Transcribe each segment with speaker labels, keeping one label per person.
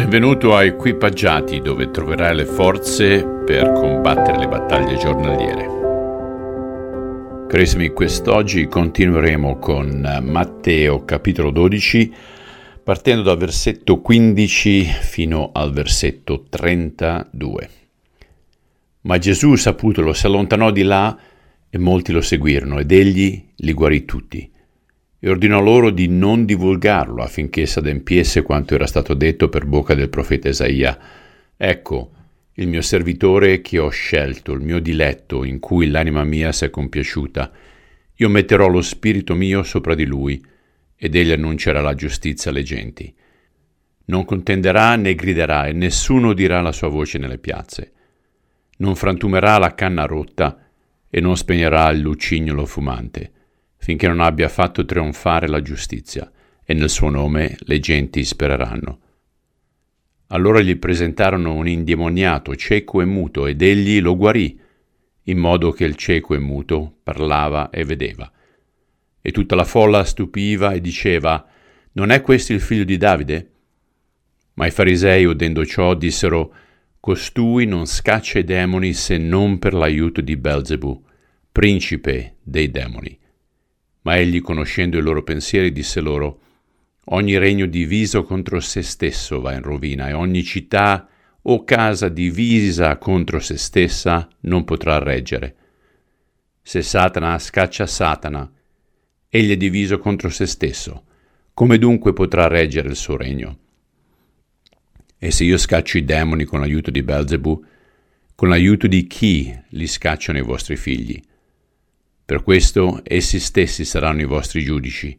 Speaker 1: Benvenuto a Equipaggiati dove troverai le forze per combattere le battaglie giornaliere. Carissimi, quest'oggi continueremo con Matteo capitolo 12 partendo dal versetto 15 fino al versetto 32. Ma Gesù, saputolo, si allontanò di là e molti lo seguirono ed egli li guarì tutti e ordinò loro di non divulgarlo affinché s'adempiesse quanto era stato detto per bocca del profeta Isaia. Ecco, il mio servitore che ho scelto, il mio diletto, in cui l'anima mia si è compiaciuta. Io metterò lo spirito mio sopra di lui, ed egli annuncerà la giustizia alle genti. Non contenderà né griderà, e nessuno dirà la sua voce nelle piazze. Non frantumerà la canna rotta, e non spegnerà il lucignolo fumante finché non abbia fatto trionfare la giustizia, e nel suo nome le genti spereranno. Allora gli presentarono un indemoniato cieco e muto, ed egli lo guarì, in modo che il cieco e muto parlava e vedeva. E tutta la folla stupiva e diceva, Non è questo il figlio di Davide? Ma i farisei, udendo ciò, dissero, Costui non scaccia i demoni se non per l'aiuto di Belzebù, principe dei demoni. Ma egli, conoscendo i loro pensieri, disse loro, Ogni regno diviso contro se stesso va in rovina, e ogni città o casa divisa contro se stessa non potrà reggere. Se Satana scaccia Satana, egli è diviso contro se stesso. Come dunque potrà reggere il suo regno? E se io scaccio i demoni con l'aiuto di Belzebù, con l'aiuto di chi li scacciano i vostri figli? Per questo essi stessi saranno i vostri giudici.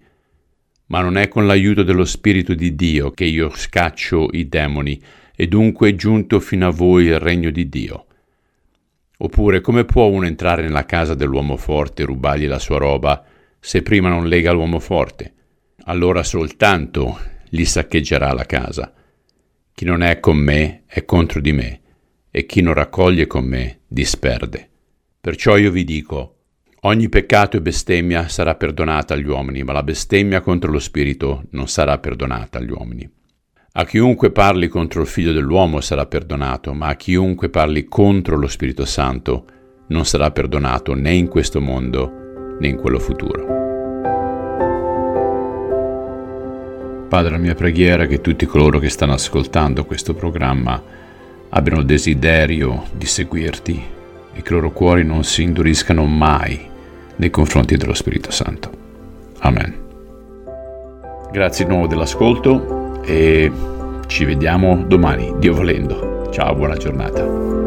Speaker 1: Ma non è con l'aiuto dello Spirito di Dio che io scaccio i demoni, e dunque è giunto fino a voi il regno di Dio. Oppure come può uno entrare nella casa dell'uomo forte e rubargli la sua roba, se prima non lega l'uomo forte? Allora soltanto gli saccheggerà la casa. Chi non è con me è contro di me, e chi non raccoglie con me disperde. Perciò io vi dico, Ogni peccato e bestemmia sarà perdonata agli uomini, ma la bestemmia contro lo Spirito non sarà perdonata agli uomini. A chiunque parli contro il Figlio dell'uomo sarà perdonato, ma a chiunque parli contro lo Spirito Santo non sarà perdonato né in questo mondo né in quello futuro. Padre, la mia preghiera è che tutti coloro che stanno ascoltando questo programma abbiano il desiderio di seguirti e che i loro cuori non si induriscano mai nei confronti dello Spirito Santo. Amen. Grazie di nuovo dell'ascolto e ci vediamo domani, Dio volendo. Ciao, buona giornata.